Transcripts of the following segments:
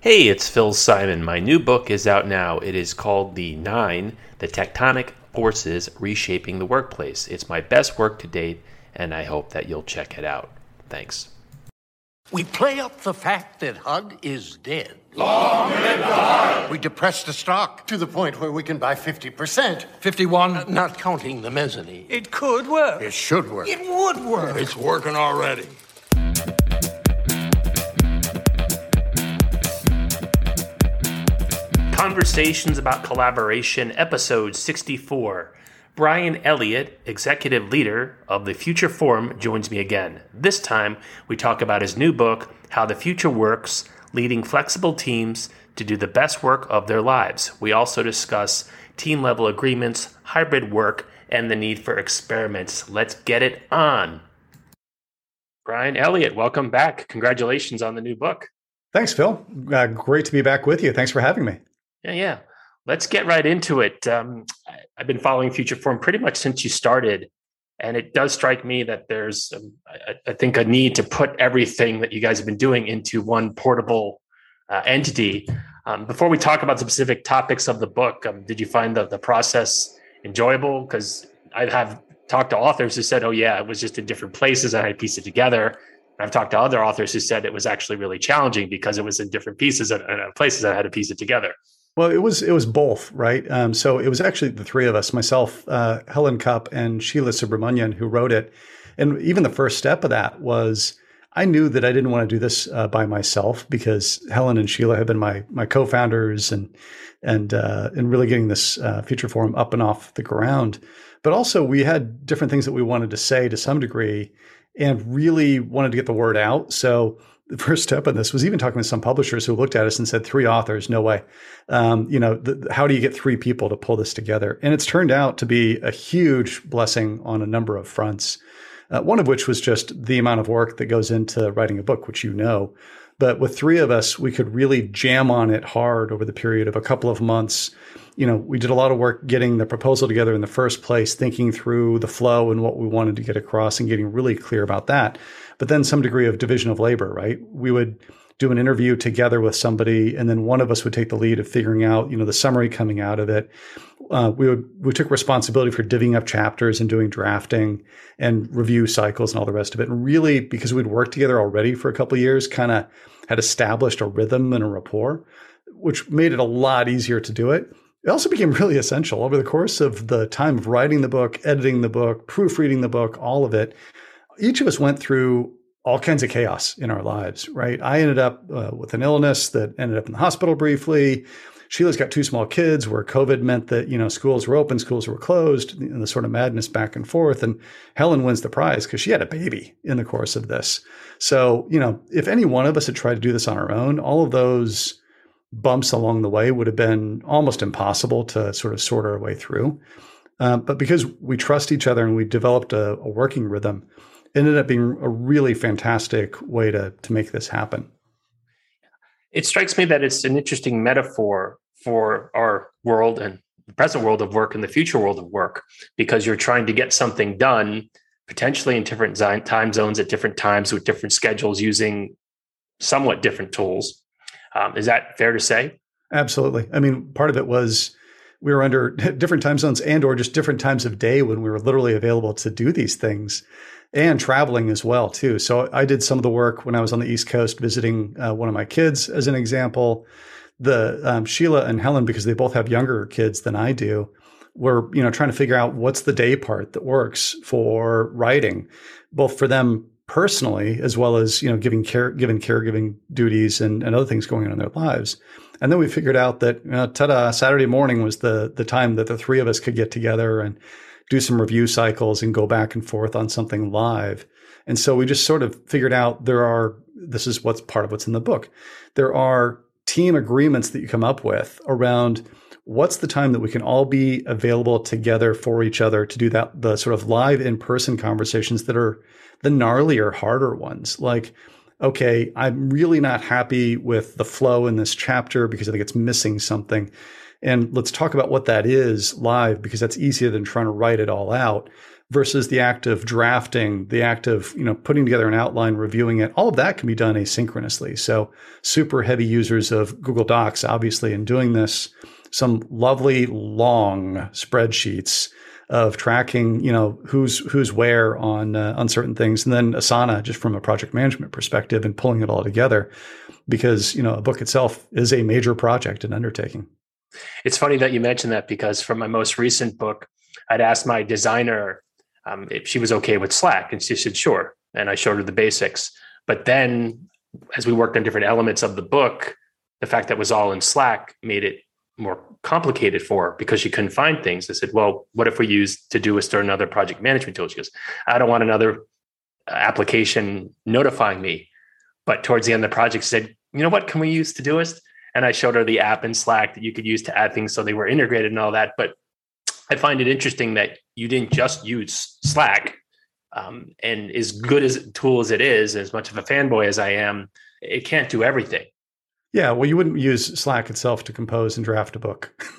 Hey, it's Phil Simon. My new book is out now. It is called The Nine The Tectonic Forces Reshaping the Workplace. It's my best work to date, and I hope that you'll check it out. Thanks. We play up the fact that HUD is dead. Long live the HUD! We depress the stock to the point where we can buy 50%. 51? Uh, not counting the mezzanine. It could work. It should work. It would work. It's working already. Conversations about Collaboration, Episode 64. Brian Elliott, executive leader of the Future Forum, joins me again. This time, we talk about his new book, How the Future Works Leading Flexible Teams to Do the Best Work of Their Lives. We also discuss team level agreements, hybrid work, and the need for experiments. Let's get it on. Brian Elliott, welcome back. Congratulations on the new book. Thanks, Phil. Uh, great to be back with you. Thanks for having me. Yeah, yeah. Let's get right into it. Um, I've been following Future Forum pretty much since you started, and it does strike me that there's, um, I, I, think, a need to put everything that you guys have been doing into one portable uh, entity. Um, before we talk about specific topics of the book, um, did you find the, the process enjoyable? Because I have talked to authors who said, "Oh yeah, it was just in different places, and I pieced it together." And I've talked to other authors who said it was actually really challenging because it was in different pieces and, and places I had to piece it together. Well, it was it was both, right? Um, so it was actually the three of us, myself, uh, Helen Kupp, and Sheela Subramanian, who wrote it. And even the first step of that was I knew that I didn't want to do this uh, by myself because Helen and Sheela have been my my co-founders and and uh, and really getting this uh, future forum up and off the ground. But also we had different things that we wanted to say to some degree, and really wanted to get the word out. So the first step in this was even talking to some publishers who looked at us and said, three authors, no way. Um, you know, the, how do you get three people to pull this together? And it's turned out to be a huge blessing on a number of fronts. Uh, one of which was just the amount of work that goes into writing a book, which you know. But with three of us, we could really jam on it hard over the period of a couple of months. You know, we did a lot of work getting the proposal together in the first place, thinking through the flow and what we wanted to get across and getting really clear about that but then some degree of division of labor, right? We would do an interview together with somebody, and then one of us would take the lead of figuring out, you know, the summary coming out of it. Uh, we would we took responsibility for divvying up chapters and doing drafting and review cycles and all the rest of it. And really, because we'd worked together already for a couple years, kind of had established a rhythm and a rapport, which made it a lot easier to do it. It also became really essential over the course of the time of writing the book, editing the book, proofreading the book, all of it each of us went through all kinds of chaos in our lives, right? I ended up uh, with an illness that ended up in the hospital briefly. Sheela's got two small kids where COVID meant that, you know, schools were open, schools were closed, and the sort of madness back and forth. And Helen wins the prize because she had a baby in the course of this. So, you know, if any one of us had tried to do this on our own, all of those bumps along the way would have been almost impossible to sort of sort our way through. Uh, but because we trust each other and we developed a, a working rhythm, ended up being a really fantastic way to to make this happen. It strikes me that it's an interesting metaphor for our world and the present world of work and the future world of work because you're trying to get something done potentially in different time zones at different times with different schedules using somewhat different tools. Um, is that fair to say? Absolutely. I mean, part of it was we were under different time zones and or just different times of day when we were literally available to do these things and traveling as well too. So I did some of the work when I was on the East Coast visiting uh, one of my kids, as an example. The um, Sheela and Helen, because they both have younger kids than I do, were you know trying to figure out what's the day part that works for writing, both for them personally as well as you know giving care, given caregiving duties and, and other things going on in their lives. And then we figured out that you know, ta-da, Saturday morning was the the time that the three of us could get together and do some review cycles and go back and forth on something live. And so we just sort of figured out there are, this is what's part of what's in the book. There are team agreements that you come up with around what's the time that we can all be available together for each other to do that, the sort of live in person conversations that are the gnarlier, harder ones. Like, okay, I'm really not happy with the flow in this chapter because I think it's missing something. And let's talk about what that is live because that's easier than trying to write it all out. versus the act of drafting, the act of, you know, putting together an outline, reviewing it. All of that can be done asynchronously. So super heavy users of Google Docs, obviously, in doing this, some lovely long spreadsheets of tracking, you know, who's who's where on uh, on certain things, and then Asana just from a project management perspective and pulling it all together, because you know a book itself is a major project and undertaking. It's funny that you mentioned that because from my most recent book, I'd asked my designer um, if she was okay with Slack, and she said sure, and I showed her the basics. But then, as we worked on different elements of the book, the fact that it was all in Slack made it more complicated for her because she couldn't find things. I said, well, what if we use Todoist or another project management tool? She goes, I don't want another uh, application notifying me. But towards the end of the project, she said, you know what, can we use Todoist? And I showed her the app in Slack that you could use to add things so they were integrated and all that. But I find it interesting that you didn't just use Slack. Um, and as good as a tool as it is, as much of a fanboy as I am, it can't do everything. Yeah, well, you wouldn't use Slack itself to compose and draft a book,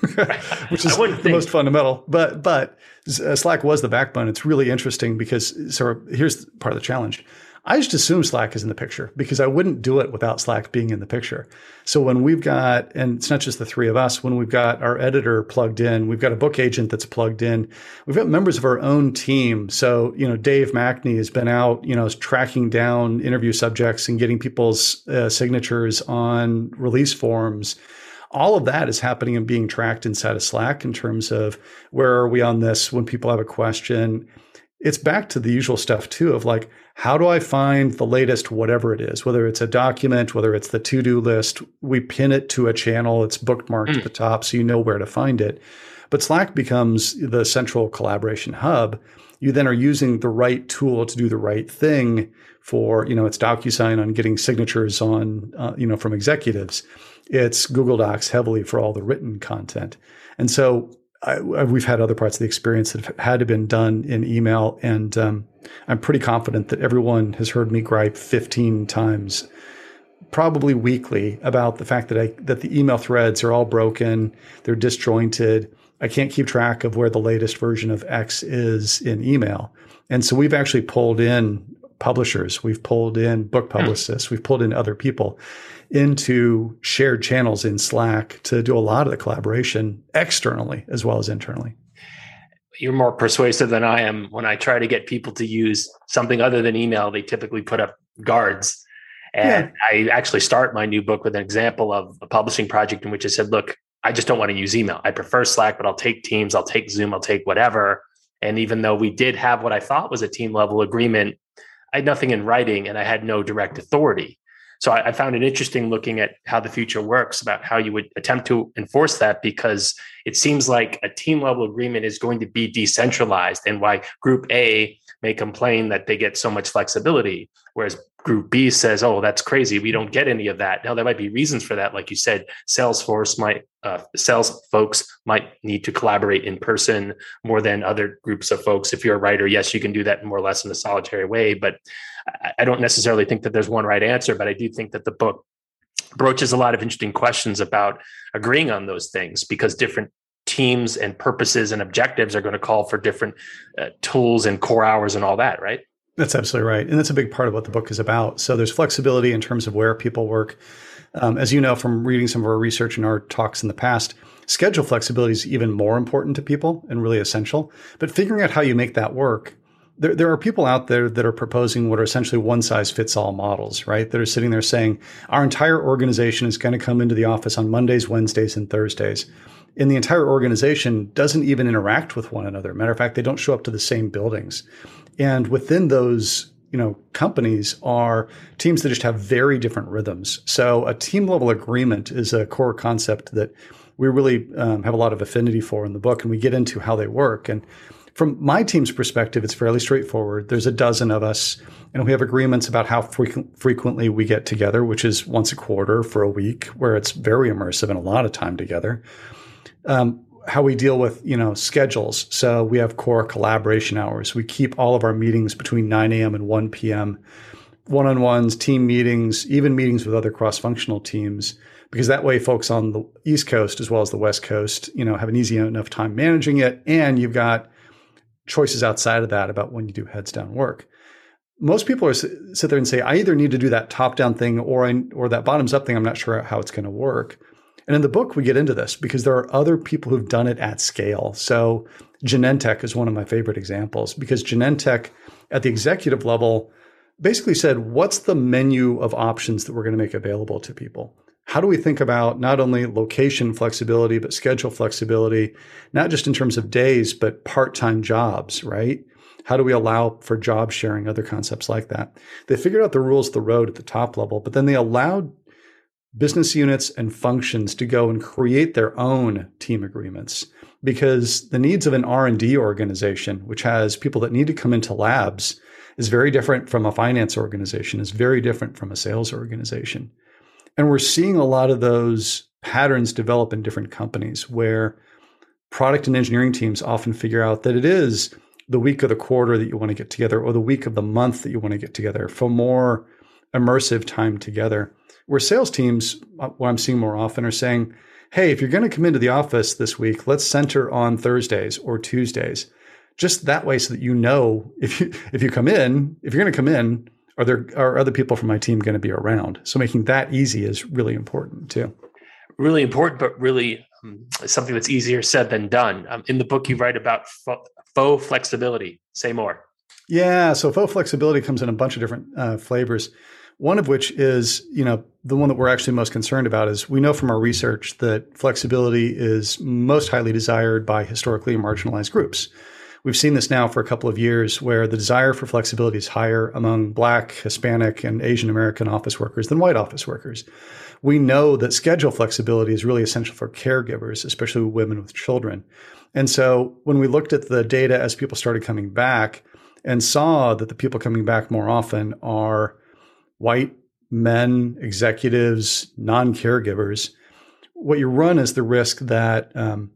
which is the think. most fundamental. But but uh, Slack was the backbone. It's really interesting because so here's part of the challenge. I just assume Slack is in the picture because I wouldn't do it without Slack being in the picture. So when we've got, and it's not just the three of us, when we've got our editor plugged in, we've got a book agent that's plugged in, we've got members of our own team. So, you know, Dave Mackney has been out, you know, tracking down interview subjects and getting people's uh, signatures on release forms all of that is happening and being tracked inside of Slack in terms of where are we on this when people have a question. It's back to the usual stuff too of like, how do I find the latest whatever it is, whether it's a document, whether it's the to do list? We pin it to a channel, it's bookmarked mm. at the top so you know where to find it. But Slack becomes the central collaboration hub. You then are using the right tool to do the right thing for, you know, it's DocuSign on getting signatures on, uh, you know, from executives. It's Google Docs heavily for all the written content. And so I, we've had other parts of the experience that have had to been done in email, and um, I'm pretty confident that everyone has heard me gripe 15 times, probably weekly, about the fact that I that the email threads are all broken, they're disjointed. I can't keep track of where the latest version of X is in email, and so we've actually pulled in publishers, we've pulled in book hmm. publicists, we've pulled in other people into shared channels in Slack to do a lot of the collaboration externally as well as internally. You're more persuasive than I am. When I try to get people to use something other than email, they typically put up guards. And yeah. I actually start my new book with an example of a publishing project in which I said, look, I just don't want to use email. I prefer Slack, but I'll take Teams, I'll take Zoom, I'll take whatever. And even though we did have what I thought was a team level agreement, I had nothing in writing and I had no direct authority. So I, I, found it interesting looking at how the future works about how you would attempt to enforce that because it seems like a team level agreement is going to be decentralized and why group A may complain that they get so much flexibility, whereas group B says, "Oh, that's crazy. We don't get any of that." Now there might be reasons for that, like you said. Salesforce might, uh, sales folks might need to collaborate in person more than other groups of folks. If you're a writer, yes, you can do that more or less in a solitary way, but I don't necessarily think that there's one right answer, but I do think that the book broaches a lot of interesting questions about agreeing on those things because different teams and purposes and objectives are going to call for different uh, tools and core hours and all that, right? That's absolutely right. And that's a big part of what the book is about. So there's flexibility in terms of where people work. Um, as you know from reading some of our research and our talks in the past, schedule flexibility is even more important to people and really essential. But figuring out how you make that work there, there are people out there that are proposing what are essentially one size fits all models, right? That are sitting there saying our entire organization is going to come into the office on Mondays, Wednesdays, and Thursdays. And the entire organization doesn't even interact with one another. Matter of fact, they don't show up to the same buildings. And within those, you know, companies are teams that just have very different rhythms. So a team level agreement is a core concept that we really um, have a lot of affinity for in the book, and we get into how they work. And from my team's perspective, it's fairly straightforward. There's a dozen of us, and we have agreements about how frequent, frequently we get together, which is once a quarter for a week, where it's very immersive and a lot of time together. Um, how we deal with you know schedules. So we have core collaboration hours. We keep all of our meetings between 9 a.m. and 1 p.m. One-on-ones, team meetings, even meetings with other cross-functional teams because that way folks on the east coast as well as the west coast you know have an easy enough time managing it and you've got choices outside of that about when you do heads down work. Most people are sit there and say, I either need to do that top down thing or I, or that bottoms up thing. I'm not sure how it's going to work. And in the book, we get into this because there are other people who've done it at scale. So Genentech is one of my favorite examples because Genentech at the executive level basically said, what's the menu of options that we're going to make available to people? How do we think about not only location flexibility, but schedule flexibility, not just in terms of days, but part time jobs, right? How do we allow for job sharing, other concepts like that? They figured out the rules of the road at the top level, but then they allowed business units and functions to go and create their own team agreements. Because the needs of an r&d organization which has people that need to come into labs is very different from a finance organization is very different from a sales organization. And we're seeing a lot of those patterns develop in different companies where product and engineering teams often figure out that it is the week of the quarter that you want to get together or the week of the month that you want to get together for more immersive time together where sales teams what i'm seeing more often are saying hey, if you're going to come into the office this week, let's center on Thursdays or Tuesdays. Just that way so that you know if you if you come in, if you're going to come in, are there are other people from my team going to be around? So making that easy is really important too. Really important, but really um, something that's easier said than done. Um, in the book, you write about faux flexibility. Say more. Yeah, so faux flexibility comes in a bunch of different uh, flavors. One of which is, you know, the one that we're actually most concerned about is we know from our research that flexibility is most highly desired by historically marginalized groups. We've seen this now for a couple of years where the desire for flexibility is higher among Black, Hispanic, and Asian American office workers than white office workers. We know that schedule flexibility is really essential for caregivers, especially women with children. And so when we looked at the data as people started coming back and saw that the people coming back more often are white men, executives, non-caregivers, what you run is the risk that um,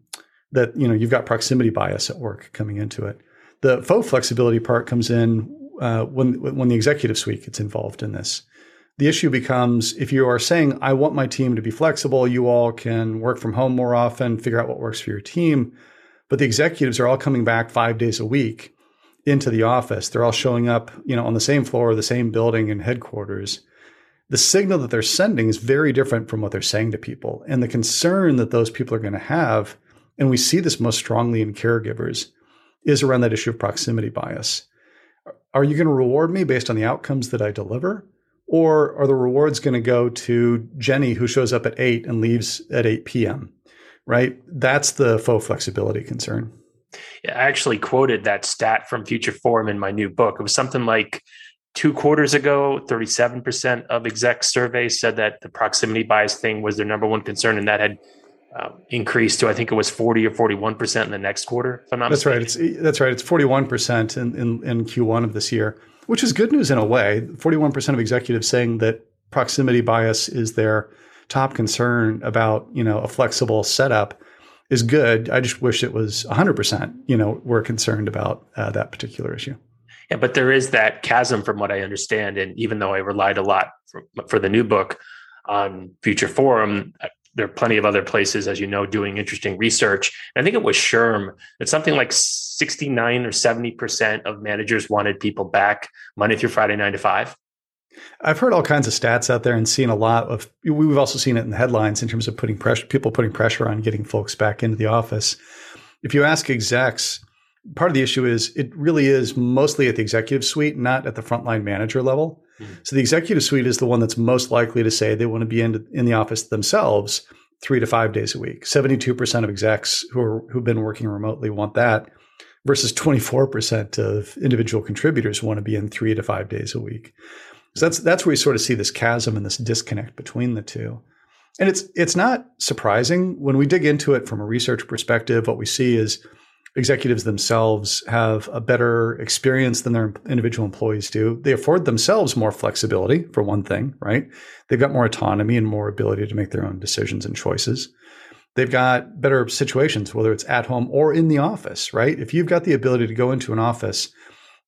that you know you've got proximity bias at work coming into it. The faux flexibility part comes in uh, when when the executive suite gets involved in this. The issue becomes if you are saying, "I want my team to be flexible," you all can work from home more often, figure out what works for your team. But the executives are all coming back five days a week into the office. They're all showing up, you know, on the same floor, the same building and headquarters. The signal that they're sending is very different from what they're saying to people. And the concern that those people are going to have, and we see this most strongly in caregivers, is around that issue of proximity bias. Are you going to reward me based on the outcomes that I deliver? Or are the rewards going to go to Jenny who shows up at 8 and leaves at 8 p.m.? Right? That's the faux flexibility concern. I actually quoted that stat from Future Forum in my new book. It was something like two quarters ago, 37% of exec surveys said that the proximity bias thing was their number one concern, and that had um, increased to I think it was 40 or 41% in the next quarter. If I'm not that's mistaken. right. It's that's right. It's 41% in, in, in Q1 of this year, which is good news in a way. 41% of executives saying that proximity bias is their top concern about you know a flexible setup is good. I just wish it was 100%, you know, we're concerned about uh, that particular issue. Yeah, but there is that chasm from what I understand. And even though I relied a lot for, for the new book on Future Forum, uh, there are plenty of other places, as you know, doing interesting research. And I think it was SHRM that something like 69 or 70% of managers wanted people back Monday through Friday, nine to five. I've heard all kinds of stats out there and seen a lot of. We've also seen it in the headlines in terms of putting pressure, people putting pressure on getting folks back into the office. If you ask execs, part of the issue is it really is mostly at the executive suite, not at the frontline manager level. Mm-hmm. So the executive suite is the one that's most likely to say they want to be in, in the office themselves three to five days a week. Seventy-two percent of execs who are who've been working remotely want that, versus twenty-four percent of individual contributors want to be in three to five days a week. So that's that's where we sort of see this chasm and this disconnect between the two. And it's it's not surprising when we dig into it from a research perspective. What we see is executives themselves have a better experience than their individual employees do. They afford themselves more flexibility, for one thing, right? They've got more autonomy and more ability to make their own decisions and choices. They've got better situations, whether it's at home or in the office, right? If you've got the ability to go into an office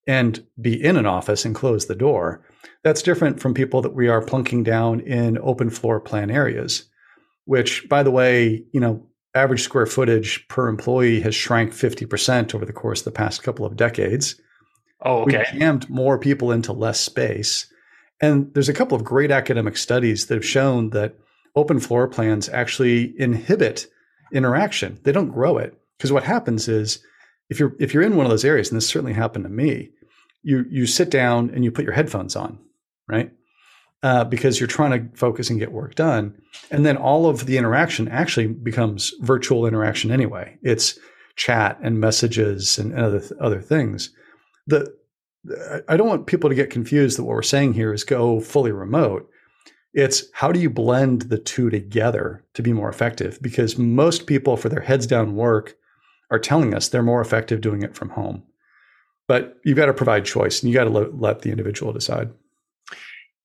and be in an office and close the door, that's different from people that we are plunking down in open floor plan areas, which, by the way, you know, average square footage per employee has shrank 50% over the course of the past couple of decades. Oh, okay. We jammed more people into less space. And there's a couple of great academic studies that have shown that open floor plans actually inhibit interaction. They don't grow it. Because what happens is if you're if you're in one of those areas, and this certainly happened to me, you you sit down and you put your headphones on, right? Uh, because you're trying to focus and get work done, and then all of the interaction actually becomes virtual interaction anyway. It's chat and messages and other other things. The I don't want people to get confused that what we're saying here is go fully remote. It's how do you blend the two together to be more effective? Because most people, for their heads down work, are telling us they're more effective doing it from home. But you've got to provide choice and you got to let, let the individual decide.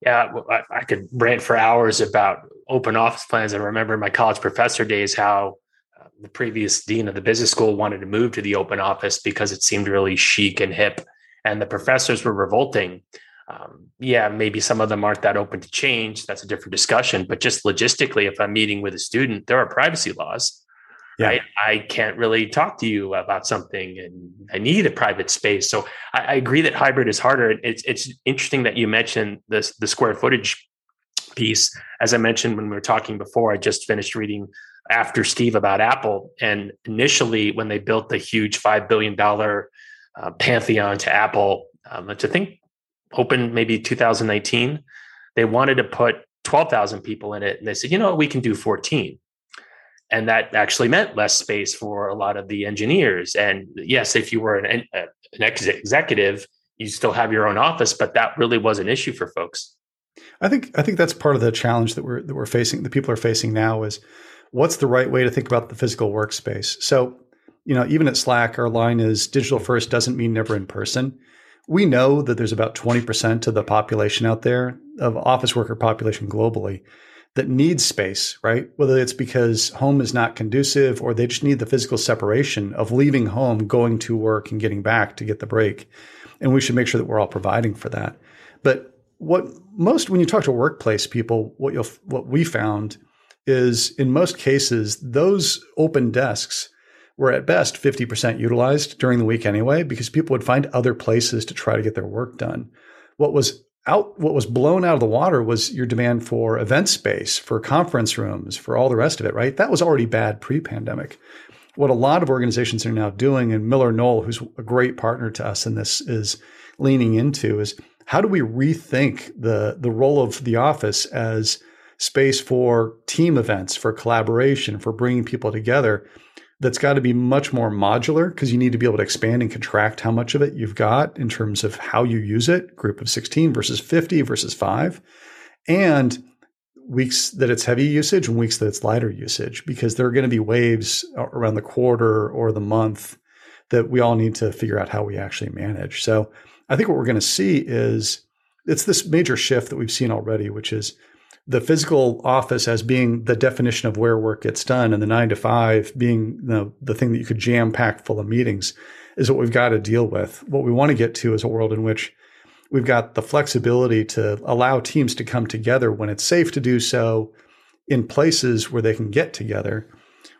Yeah, I, I could rant for hours about open office plans. I remember my college professor days how uh, the previous dean of the business school wanted to move to the open office because it seemed really chic and hip, and the professors were revolting. Um, yeah, maybe some of them aren't that open to change. That's a different discussion. But just logistically, if I'm meeting with a student, there are privacy laws yeah. I, I can't really talk to you about something and I need a private space. So I, I agree that hybrid is harder. It's it's interesting that you mentioned this the square footage piece. As I mentioned when we were talking before, I just finished reading after Steve about Apple. And initially, when they built the huge five billion dollar uh, pantheon to Apple, um, to think open maybe 2019, they wanted to put 12,000 people in it, and they said, you know, what, we can do 14 and that actually meant less space for a lot of the engineers. And yes if you were an, uh, an executive you still have your own office but that really was an issue for folks. I think i think that's part of the challenge that we're that we're facing the people are facing now is what's the right way to think about the physical workspace? So you know even at slack our line is digital first doesn't mean never in person. We know that there's about 20% of the population out there of office worker population globally that needs space, right? Whether it's because home is not conducive or they just need the physical separation of leaving home, going to work, and getting back to get the break. And we should make sure that we're all providing for that. But what most, when you talk to workplace people, what you'll, what we found is in most cases, those open desks were at best 50% utilized during the week anyway, because people would find other places to try to get their work done. What was out what was blown out of the water was your demand for event space, for conference rooms, for all the rest of it, right? That was already bad pre-pandemic. What a lot of organizations are now doing, and MillerKnoll, who's a great partner to us in this, is leaning into is how do we rethink the the role of the office as space for team events, for collaboration, for bringing people together that's got to be much more modular because you need to be able to expand and contract how much of it you've got in terms of how you use it group of 16 versus 50 versus 5 and weeks that it's heavy usage and weeks that it's lighter usage because there are going to be waves around the quarter or the month that we all need to figure out how we actually manage. So i think what we're going to see is it's this major shift that we've seen already which is the physical office as being the definition of where work gets done and the nine to five being know, the thing that you could jam pack full of meetings is what we've got to deal with. What we want to get to is a world in which we've got the flexibility to allow teams to come together when it's safe to do so in places where they can get together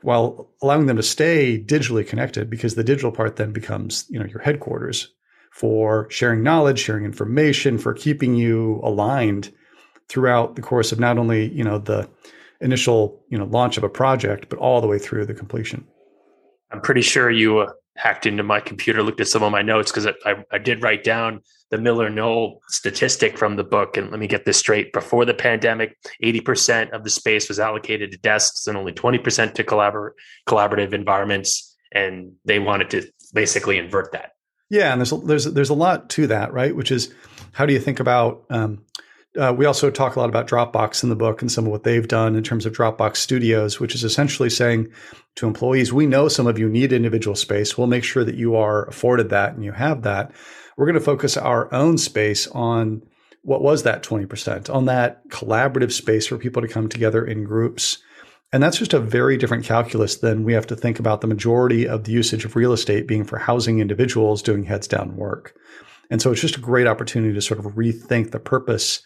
while allowing them to stay digitally connected because the digital part then becomes you know your headquarters for sharing knowledge sharing information for keeping you aligned throughout the course of not only you know the initial you know launch of a project, but all the way through the completion. I'm pretty sure you uh, hacked into my computer, looked at some of my notes because I, I, did write down the Miller MillerKnoll statistic from the book. And let me get this straight: before the pandemic, 80% of the space was allocated to desks, and only 20% to collabor- collaborative environments. And they wanted to basically invert that. Yeah, and there's a, there's there's a lot to that, right? Which is how do you think about um, uh, we also talk a lot about Dropbox in the book and some of what they've done in terms of Dropbox Studios, which is essentially saying to employees, we know some of you need individual space. We'll make sure that you are afforded that and you have that. We're going to focus our own space on what was that 20%, on that collaborative space for people to come together in groups. And that's just a very different calculus than we have to think about the majority of the usage of real estate being for housing individuals doing heads down work. And so it's just a great opportunity to sort of rethink the purpose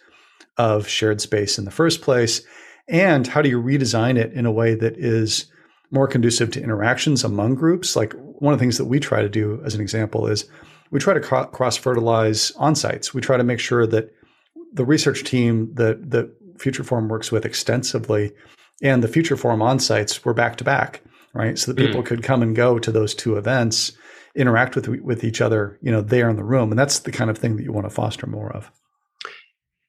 of shared space in the first place? And how do you redesign it in a way that is more conducive to interactions among groups. Like one of the things that we try to do, as an example, is we try to cross fertilize on sites. We try to make sure that the research team that that Future Forum works with extensively and the Future Forum on sites were back to back, right? So that people mm. could come and go to those two events, interact with with each other, you know, there in the room, and that's the kind of thing that you want to foster more of.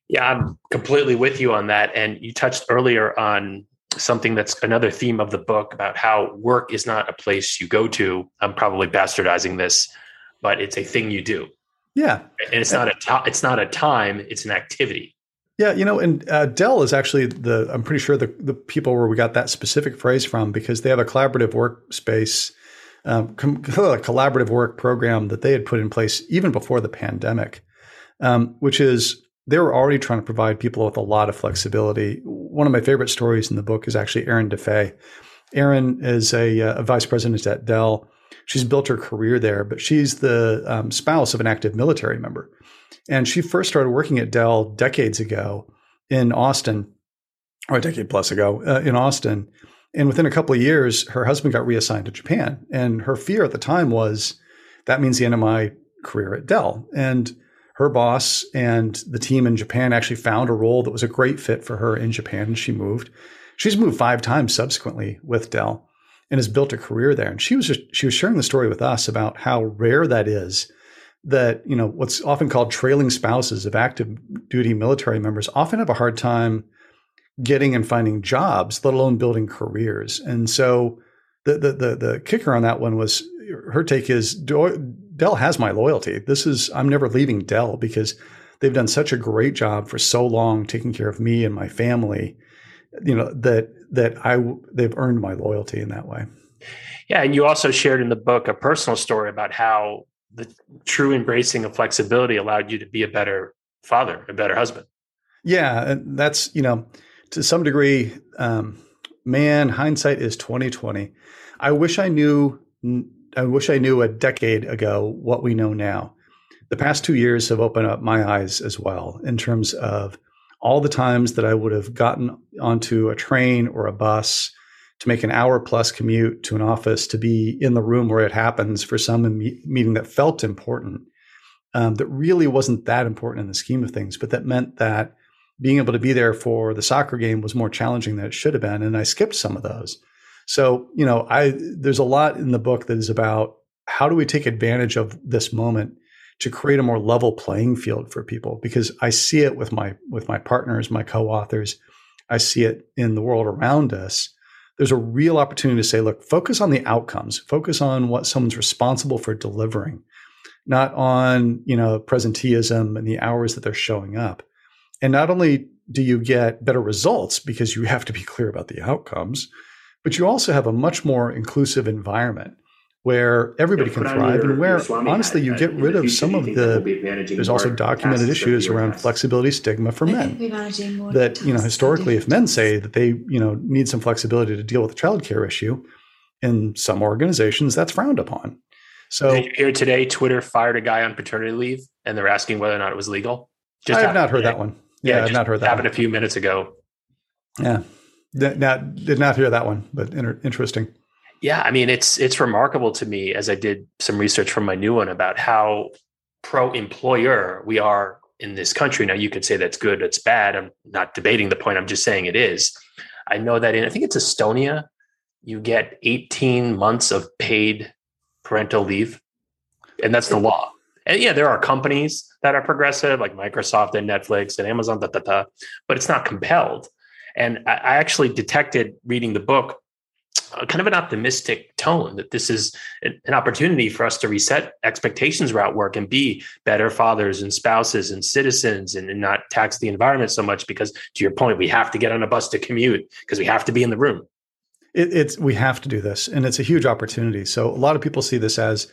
Yeah, I'm completely with you on that. And you touched earlier on something that's another theme of the book about how work is not a place you go to. I'm probably bastardizing this, but it's a thing you do. Yeah, and it's not a t- it's not a time; it's an activity. Yeah, you know, and uh, Dell is actually the I'm pretty sure the the people where we got that specific phrase from because they have a collaborative workspace, um, com- a collaborative work program that they had put in place even before the pandemic, um, which is they were already trying to provide people with a lot of flexibility. One of my favorite stories in the book is actually Erin DeFay. Erin is a, uh, a vice president at Dell. She's built her career there, but she's the um, spouse of an active military member. And she first started working at Dell decades ago in Austin, or a decade plus ago uh, in Austin. And within a couple of years, her husband got reassigned to Japan. And her fear at the time was that means the end of my career at Dell. And her boss and the team in Japan actually found a role that was a great fit for her in Japan, and she moved. She's moved five times subsequently with Dell and has built a career there. And she was just, she was sharing the story with us about how rare that is. That you know what's often called trailing spouses of active duty military members often have a hard time getting and finding jobs, let alone building careers. And so the the the, the kicker on that one was her take is Dell has my loyalty. This is I'm never leaving Dell because they've done such a great job for so long taking care of me and my family. You know that that I they've earned my loyalty in that way. Yeah, and you also shared in the book a personal story about how the true embracing of flexibility allowed you to be a better father, a better husband. Yeah, and that's you know to some degree, um, man, hindsight is twenty twenty. I wish I knew I wish I knew a decade ago what we know now. The past two years have opened up my eyes as well in terms of all the times that I would have gotten onto a train or a bus to make an hour plus commute to an office to be in the room where it happens for some meeting that felt important, um, that really wasn't that important in the scheme of things, but that meant that being able to be there for the soccer game was more challenging than it should have been. And I skipped some of those. So, you know, I there's a lot in the book that is about how do we take advantage of this moment to create a more level playing field for people because I see it with my with my partners, my co-authors. I see it in the world around us. There's a real opportunity to say, look, focus on the outcomes, focus on what someone's responsible for delivering, not on, you know, presenteeism and the hours that they're showing up. And not only do you get better results because you have to be clear about the outcomes, but you also have a much more inclusive environment where everybody can thrive your, and where honestly you get rid of some of the there's also documented issues around flexibility stigma for men that you know historically if men say that they you know need some flexibility to deal with a childcare issue in some organizations that's frowned upon. So here today twitter fired a guy on paternity leave and they're asking whether or not it was legal? Just i have not heard today. that one. Yeah, yeah i've not heard that happened one. a few minutes ago. Yeah did not did not hear that one, but inter- interesting. Yeah, I mean it's it's remarkable to me as I did some research from my new one about how pro employer we are in this country. Now you could say that's good, it's bad. I'm not debating the point. I'm just saying it is. I know that in I think it's Estonia, you get 18 months of paid parental leave, and that's the law. And yeah, there are companies that are progressive, like Microsoft and Netflix and Amazon, da, da, da, but it's not compelled. And I, actually detected reading the book uh, kind of an optimistic tone that this is an opportunity for us to reset expectations around work and be better fathers and spouses and citizens and, and not tax the environment so much because to your point we have to get on a bus to commute because we have to be in the room. It, it's we have to do this and it's a huge opportunity. So a lot of people see this as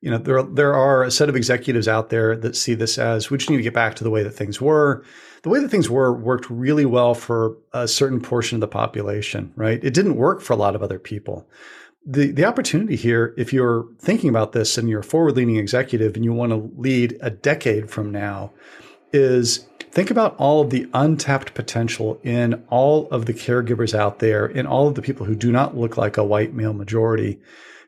you know there there are a set of executives out there that see this as we just need to get back to the way that things were the way that things were worked really well for a certain portion of the population right? It didn't work for a lot of other people. The the opportunity here if you're thinking about this and you're a forward leaning executive and you want to lead a decade from now is think about all of the untapped potential in all of the caregivers out there, in all of the people who do not look like a white male majority,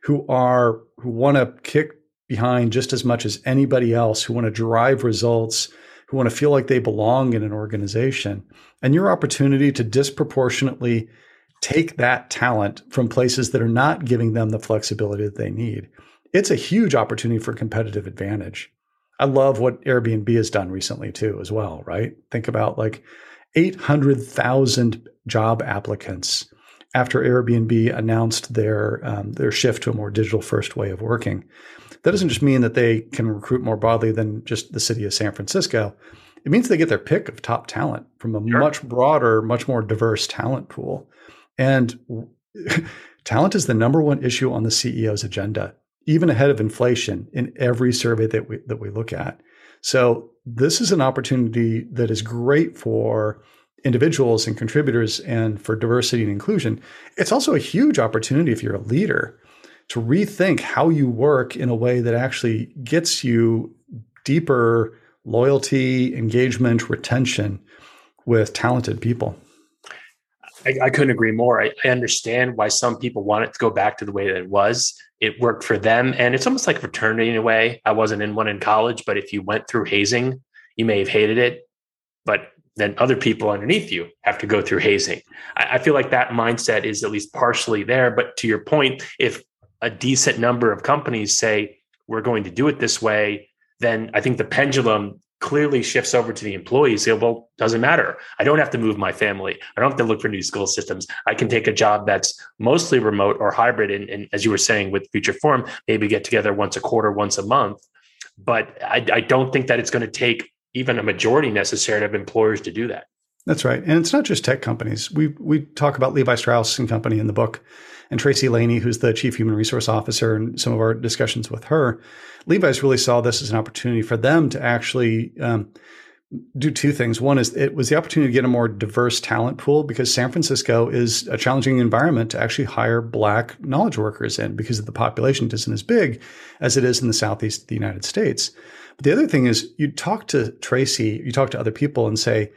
who are who want to kick behind just as much as anybody else, who want to drive results, who want to feel like they belong in an organization. And your opportunity to disproportionately take that talent from places that are not giving them the flexibility that they need. It's a huge opportunity for competitive advantage. I love what Airbnb has done recently too, as well, right? Think about like 800,000 job applicants after Airbnb announced their um, their shift to a more digital first way of working. That doesn't just mean that they can recruit more broadly than just the city of San Francisco. It means they get their pick of top talent from a sure. much broader, much more diverse talent pool. And talent is the number one issue on the CEO's agenda, even ahead of inflation in every survey that we that we look at. So this is an opportunity that is great for individuals and contributors and for diversity and inclusion. It's also a huge opportunity if you're a leader to rethink how you work in a way that actually gets you deeper loyalty, engagement, retention with talented people. I, I couldn't agree more. I, I, understand why some people want it to go back to the way that it was. It worked for them. And it's almost like fraternity in a way. I wasn't in one in college, but if you went through hazing, you may have hated it. But then other people underneath you have to go through hazing. I, I feel like that mindset is at least partially there. But to your point, if a decent number of companies say, we're going to do it this way, then I think the pendulum clearly shifts over to the employees. Say, well, doesn't matter. I don't have to move my family. I don't have to look for new school systems. I can take a job that's mostly remote or hybrid. And, and as you were saying with Future Forum, maybe get together once a quarter, once a month. But I, I don't think that it's going to take even a majority necessary of employers to do that. That's right. And it's not just tech companies. We we talk about Levi Strauss and company in the book and Tracy Layney, who's the chief human resource officer, and some of our discussions with her, Levi's really saw this as an opportunity for them to actually um, do two things. One is it was the opportunity to get a more diverse talent pool because San Francisco is a challenging environment to actually hire black knowledge workers in because the population isn't as big as it is in the southeast of the United States. But the other thing is you talk to Tracy, you talk to other people and say,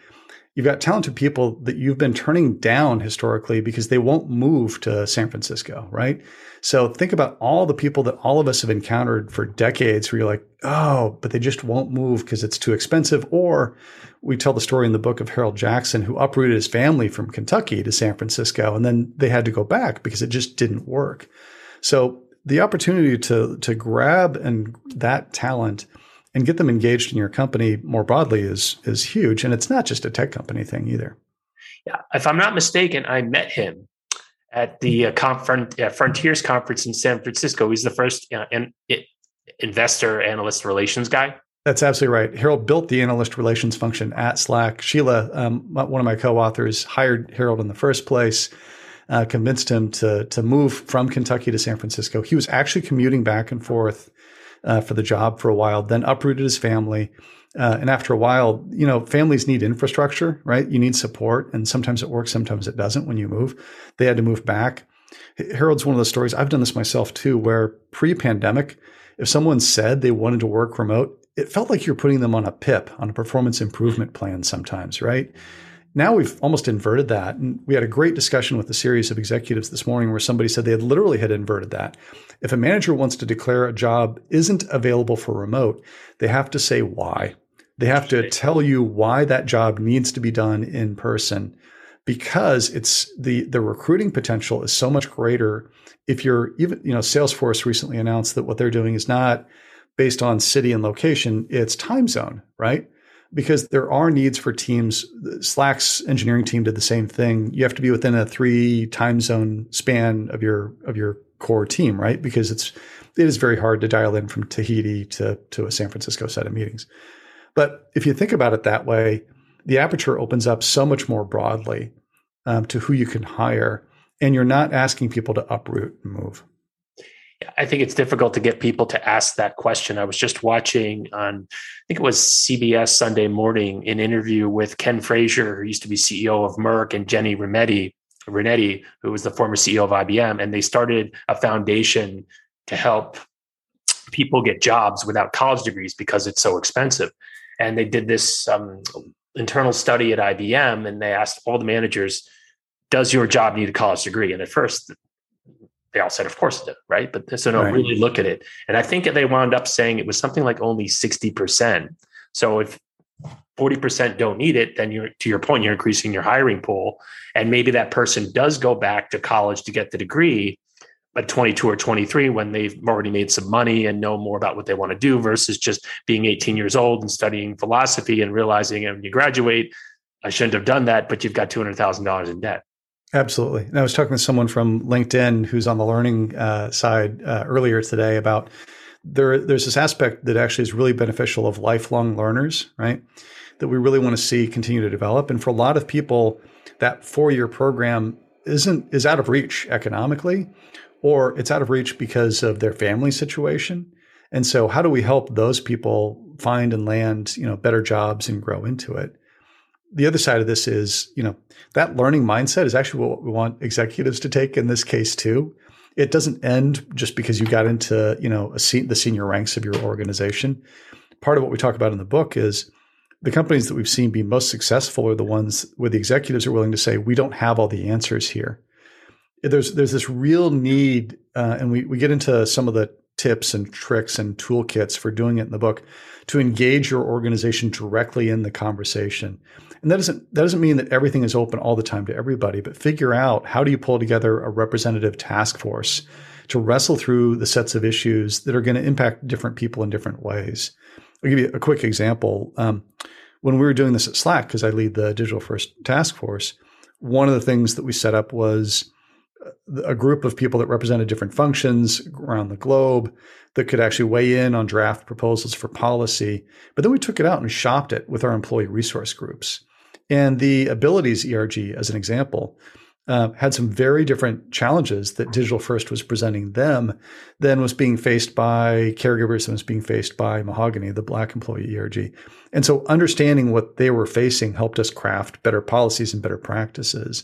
you've got talented people that you've been turning down historically because they won't move to San Francisco, right? So think about all the people that all of us have encountered for decades where you're like, oh, but they just won't move because it's too expensive. Or we tell the story in the book of Harold Jackson, who uprooted his family from Kentucky to San Francisco, and then they had to go back because it just didn't work. So the opportunity to to grab and that talent and get them engaged in your company more broadly is is huge. And it's not just a tech company thing either. Yeah, if I'm not mistaken, I met him at the uh, uh, Frontiers conference in San Francisco. He's the first uh, in, it, investor analyst relations guy. That's absolutely right. Harold built the analyst relations function at Slack. Sheela, um, one of my co-authors, hired Harold in the first place. Uh, convinced him to to move from Kentucky to San Francisco. He was actually commuting back and forth uh, for the job for a while, then uprooted his family. Uh, and after a while, you know, families need infrastructure, right? You need support. And sometimes it works, sometimes it doesn't when you move. They had to move back. Harold's one of those stories. I've done this myself too, where pre pandemic, if someone said they wanted to work remote, it felt like you're putting them on a PIP, on a performance improvement plan sometimes, right? Now we've almost inverted that. And we had a great discussion with a series of executives this morning where somebody said they had literally had inverted that. If a manager wants to declare a job isn't available for remote, they have to say why. They have to tell you why that job needs to be done in person because it's the the recruiting potential is so much greater if you're even you know Salesforce recently announced that what they're doing is not based on city and location, it's time zone, right? Because there are needs for teams. Slack's engineering team did the same thing. You have to be within a three time zone span of your of your core team, right? Because it's it is very hard to dial in from Tahiti to to a San Francisco set of meetings. But if you think about it that way, the aperture opens up so much more broadly um, to who you can hire, and you're not asking people to uproot and move. I think it's difficult to get people to ask that question. I was just watching on, I think it was CBS Sunday morning, an interview with Ken Frazier, who used to be CEO of Merck, and Ginni Rometty, who was the former CEO of IBM. And they started a foundation to help people get jobs without college degrees because it's so expensive. And they did this um, internal study at IBM and they asked all the managers, does your job need a college degree? And at first, they all said, of course it did, right? But so no, right. really look at it. And I think they wound up saying it was something like only 60%. So if 40% don't need it, then you're to your point, you're increasing your hiring pool. And maybe that person does go back to college to get the degree, at 22 or 23 when they've already made some money and know more about what they want to do versus just being 18 years old and studying philosophy and realizing oh, when you graduate, I shouldn't have done that, but you've got $200,000 in debt. Absolutely. And I was talking to someone from LinkedIn who's on the learning uh, side uh, earlier today about there. There's this aspect that actually is really beneficial of lifelong learners, right? That we really want to see continue to develop. And for a lot of people, that four year program isn't is out of reach economically or it's out of reach because of their family situation. And so how do we help those people find and land, you know, better jobs and grow into it? The other side of this is, you know, that learning mindset is actually what we want executives to take in this case too. It doesn't end just because you got into, you know, se- the senior ranks of your organization. Part of what we talk about in the book is the companies that we've seen be most successful are the ones where the executives are willing to say, we don't have all the answers here there's there's this real need, uh, and we we get into some of the tips and tricks and toolkits for doing it in the book to engage your organization directly in the conversation. And that doesn't that doesn't mean that everything is open all the time to everybody, but figure out how do you pull together a representative task force to wrestle through the sets of issues that are going to impact different people in different ways. I'll give you a quick example. Um, when we were doing this at Slack, because I lead the digital first task force, one of the things that we set up was a group of people that represented different functions around the globe that could actually weigh in on draft proposals for policy. But then we took it out and shopped it with our employee resource groups. And the abilities ERG, as an example, uh, had some very different challenges that Digital First was presenting them than was being faced by caregivers and was being faced by Mahogany, the Black employee ERG. And so understanding what they were facing helped us craft better policies and better practices.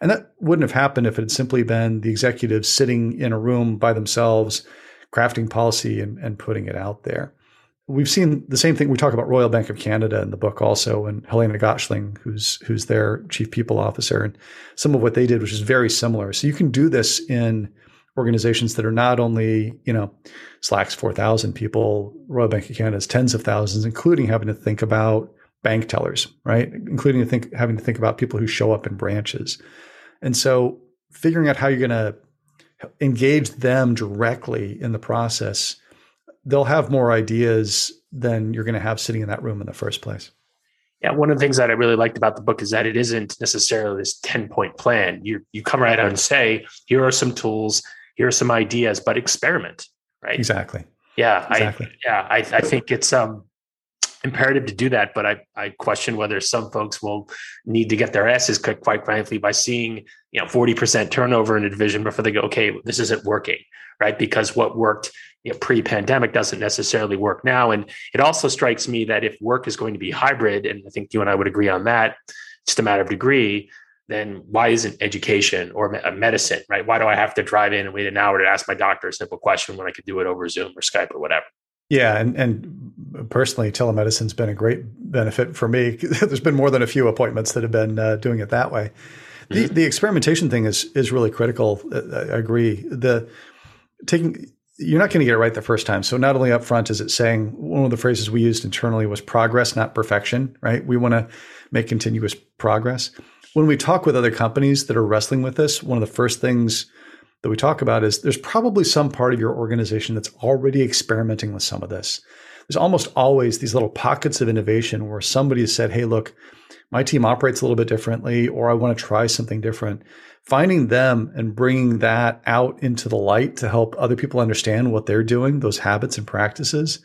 And that wouldn't have happened if it had simply been the executives sitting in a room by themselves, crafting policy and, and putting it out there. We've seen the same thing. We talk about Royal Bank of Canada in the book also, and Helena Gottschling, who's who's their chief people officer, and some of what they did, which is very similar. So you can do this in organizations that are not only, you know, Slack's 4,000 people, Royal Bank of Canada's tens of thousands, including having to think about bank tellers, right? Including to think, having to think about people who show up in branches. And so figuring out how you're going to engage them directly in the process, they'll have more ideas than you're going to have sitting in that room in the first place. Yeah, one of the things that I really liked about the book is that it isn't necessarily this 10 point plan. You you come right out and say, here are some tools, here are some ideas, but experiment, right? Exactly. Yeah, exactly. I yeah, I, I think it's um imperative to do that. But I, I question whether some folks will need to get their asses kicked, quite frankly, by seeing you know 40% turnover in a division before they go, okay, this isn't working, right? Because what worked you know, pre-pandemic doesn't necessarily work now. And it also strikes me that if work is going to be hybrid, and I think you and I would agree on that, just a matter of degree, then why isn't education or uh, medicine, right? Why do I have to drive in and wait an hour to ask my doctor a simple question when I could do it over Zoom or Skype or whatever? Yeah, and and personally, telemedicine's been a great benefit for me. There's been more than a few appointments that have been uh, doing it that way. The mm-hmm. the experimentation thing is is really critical. Uh, I agree. The taking you're not going to get it right the first time. So not only up front is it saying one of the phrases we used internally was progress, not perfection, right? We want to make continuous progress. When we talk with other companies that are wrestling with this, one of the first things that we talk about is there's probably some part of your organization that's already experimenting with some of this. There's almost always these little pockets of innovation where somebody has said, Hey, look, my team operates a little bit differently, or I want to try something different. Finding them and bringing that out into the light to help other people understand what they're doing, those habits and practices,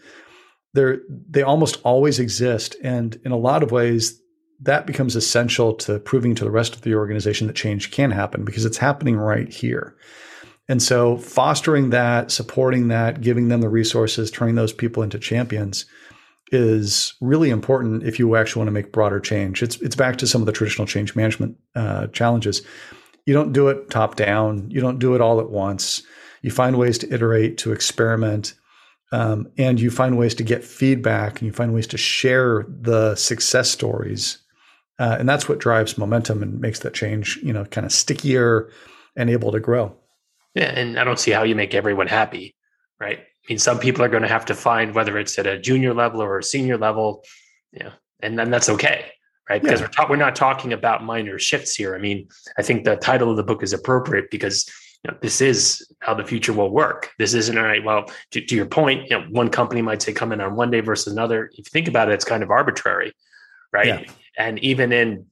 they're, they almost always exist. And in a lot of ways, that becomes essential to proving to the rest of the organization that change can happen because it's happening right here. And so fostering that, supporting that, giving them the resources, turning those people into champions is really important if you actually want to make broader change. It's it's back to some of the traditional change management uh, challenges. You don't do it top down. You don't do it all at once. You find ways to iterate, to experiment, um, and you find ways to get feedback, and you find ways to share the success stories uh, and that's what drives momentum and makes that change, you know, kind of stickier and able to grow. Yeah, and I don't see how you make everyone happy, right? I mean, some people are going to have to find whether it's at a junior level or a senior level, yeah, and then that's okay, right? Because yeah. we're ta- we're not talking about minor shifts here. I mean, I think the title of the book is appropriate because you know, this is how the future will work. This isn't all right. Well, to, to your point, you know, one company might say come in on one day versus another. If you think about it, it's kind of arbitrary, right? Yeah. And even in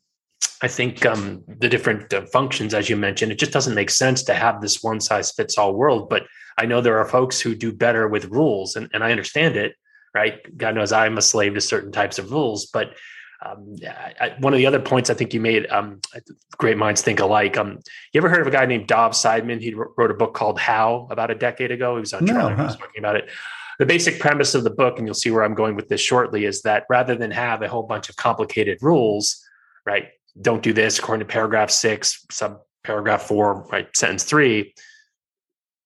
I think um, the different uh, functions, as you mentioned, it just doesn't make sense to have this one size fits all world. But I know there are folks who do better with rules, and, and I understand it, right? God knows I'm a slave to certain types of rules. But um, I, one of the other points I think you made, um, great minds think alike. Um, you ever heard of a guy named Dov Seidman? He wrote a book called How about a decade ago. He was on no, huh? he was talking about it. The basic premise of the book, and you'll see where I'm going with this shortly, is that rather than have a whole bunch of complicated rules, right? don't do this according to paragraph six, sub paragraph four, right? Sentence three,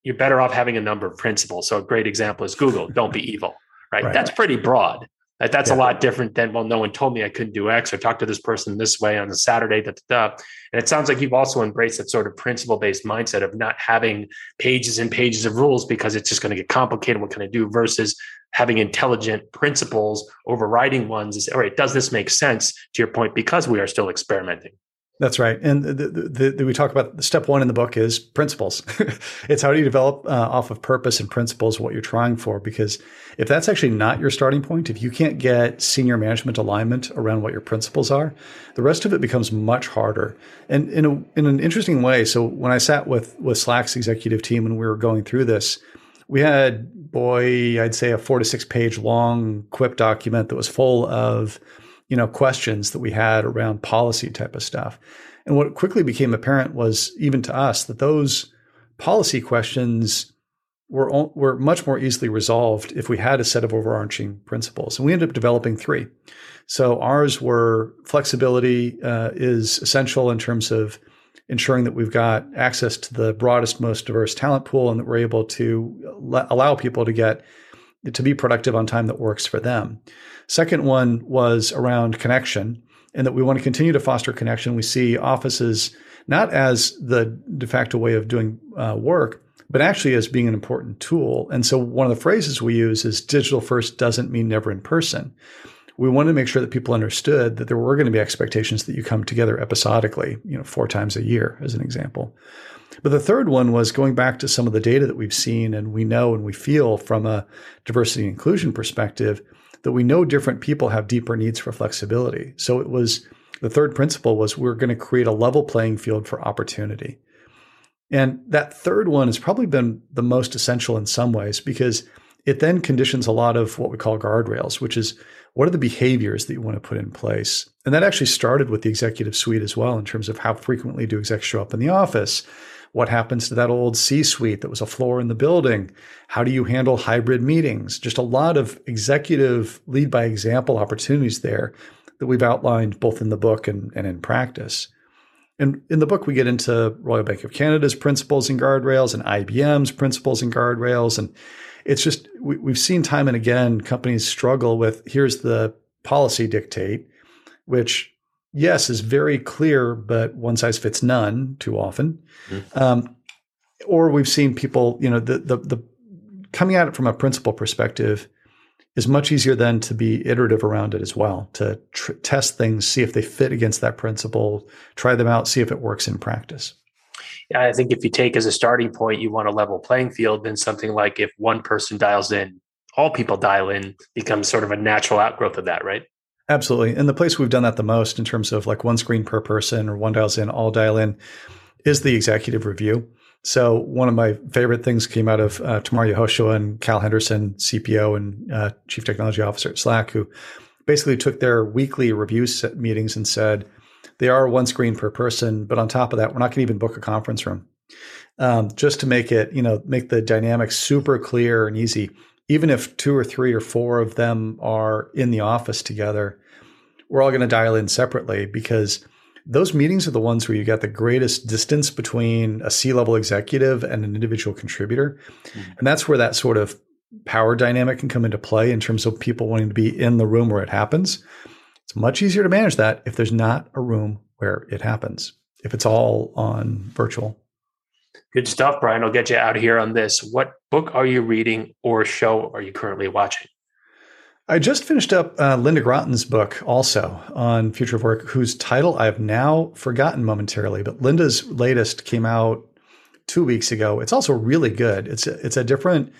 you're better off having a number of principles. So a great example is Google, don't be evil, right? right. That's pretty broad. That, that's yeah. a lot different than, well, no one told me I couldn't do X or talk to this person this way on a Saturday, da, da, da. And it sounds like you've also embraced that sort of principle based mindset of not having pages and pages of rules because it's just going to get complicated. What can I do versus having intelligent principles overriding ones is all right, does this make sense to your point? Because we are still experimenting. That's right. And the, the, the, we talk about the step one in the book is principles. it's how do you develop uh, off of purpose and principles what you're trying for? Because if that's actually not your starting point, if you can't get senior management alignment around what your principles are, the rest of it becomes much harder. And in a, in an interesting way, so when I sat with with Slack's executive team when we were going through this, we had boy, I'd say a four to six page long Quip document that was full of you know, questions that we had around policy type of stuff. And what quickly became apparent was even to us that those policy questions were were much more easily resolved if we had a set of overarching principles. And we ended up developing three. So ours were flexibility uh, is essential in terms of ensuring that we've got access to the broadest, most diverse talent pool, and that we're able to le- allow people to get to be productive on time that works for them. Second one was around connection, and that we want to continue to foster connection. We see offices not as the de facto way of doing uh, work, but actually as being an important tool. And so one of the phrases we use is digital first doesn't mean never in person. We wanted to make sure that people understood that there were going to be expectations that you come together episodically, you know, four times a year, as an example. But the third one was going back to some of the data that we've seen and we know and we feel from a diversity inclusion perspective that we know different people have deeper needs for flexibility. So it was the third principle was we're going to create a level playing field for opportunity. And that third one has probably been the most essential in some ways because it then conditions a lot of what we call guardrails, which is what are the behaviors that you want to put in place? And that actually started with the executive suite as well, in terms of how frequently do execs show up in the office? What happens to that old C suite that was a floor in the building? How do you handle hybrid meetings? Just a lot of executive lead by example opportunities there that we've outlined both in the book and, and in practice. And in the book, we get into Royal Bank of Canada's principles and guardrails and IBM's principles and guardrails. And it's just, we, we've seen time and again companies struggle with here's the policy dictate, which yes, is very clear, but one size fits none too often. Mm-hmm. Um, or we've seen people, you know, the, the, the coming at it from a principle perspective is much easier than to be iterative around it as well, to tr- test things, see if they fit against that principle, try them out, see if it works in practice. Yeah, I think if you take as a starting point, you want a level playing field, then something like if one person dials in, all people dial in becomes sort of a natural outgrowth of that, right? Absolutely. And the place we've done that the most in terms of like one screen per person or one dials in, all dial in is the executive review. So one of my favorite things came out of uh, Tamar Yehoshua and Cal Henderson, CPO and uh, Chief Technology Officer at Slack, who basically took their weekly review meetings and said, they are one screen per person, but on top of that, we're not going to even book a conference room. Um, just to make it, you know, make the dynamics super clear and easy even if two or three or four of them are in the office together, we're all going to dial in separately because those meetings are the ones where you got the greatest distance between a C level executive and an individual contributor. Mm-hmm. And that's where that sort of power dynamic can come into play in terms of people wanting to be in the room where it happens. It's much easier to manage that if there's not a room where it happens, if it's all on virtual. Good stuff, Brian. I'll get you out here on this. What book are you reading or show are you currently watching? I just finished up uh, Lynda Gratton's book also on future of work, whose title I've now forgotten momentarily, but Lynda's latest came out two weeks ago. It's also really good. It's a, it's a different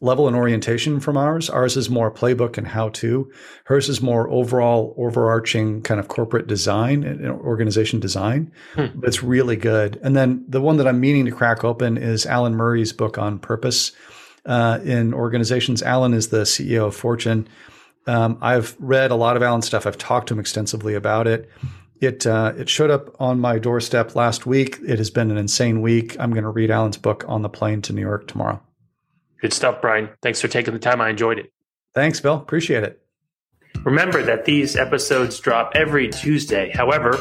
level and orientation from ours. Ours is more playbook and how to. Hers is more overall, overarching kind of corporate design and organization design. Hmm. But it's really good. And then the one that I'm meaning to crack open is Alan Murray's book on purpose uh, in organizations. Alan is the CEO of Fortune. Um, I've read a lot of Alan's stuff. I've talked to him extensively about it. It uh, it showed up on my doorstep last week. It has been an insane week. I'm going to read Alan's book on the plane to New York tomorrow. Good stuff, Brian. Thanks for taking the time. I enjoyed it. Thanks, Bill. Appreciate it. Remember that these episodes drop every Tuesday. However,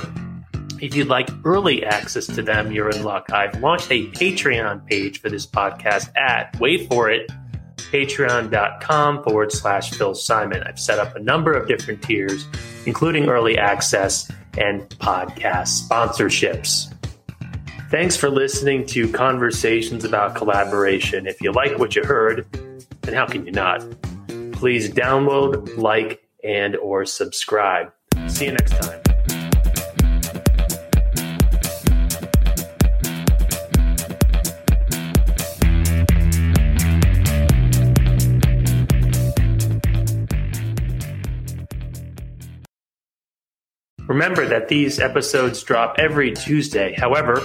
if you'd like early access to them, you're in luck. I've launched a Patreon page for this podcast at, wait for it, patreon.com forward slash Phil Simon. I've set up a number of different tiers, including early access and podcast sponsorships. Thanks for listening to Conversations about Collaboration. If you like what you heard, then how can you not? Please download, like, and or subscribe. See you next time. Remember that these episodes drop every Tuesday. However,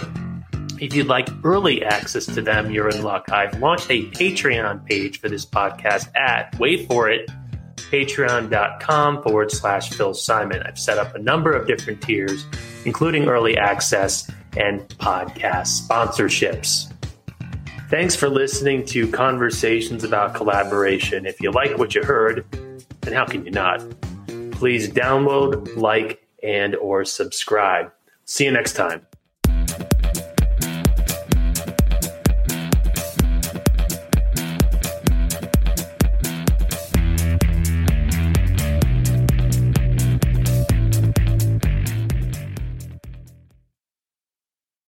if you'd like early access to them, you're in luck. I've launched a Patreon page for this podcast at, wait for it, patreon.com forward slash Phil Simon. I've set up a number of different tiers, including early access and podcast sponsorships. Thanks for listening to Conversations about Collaboration. If you like what you heard, then how can you not? Please download, like, and or subscribe. See you next time.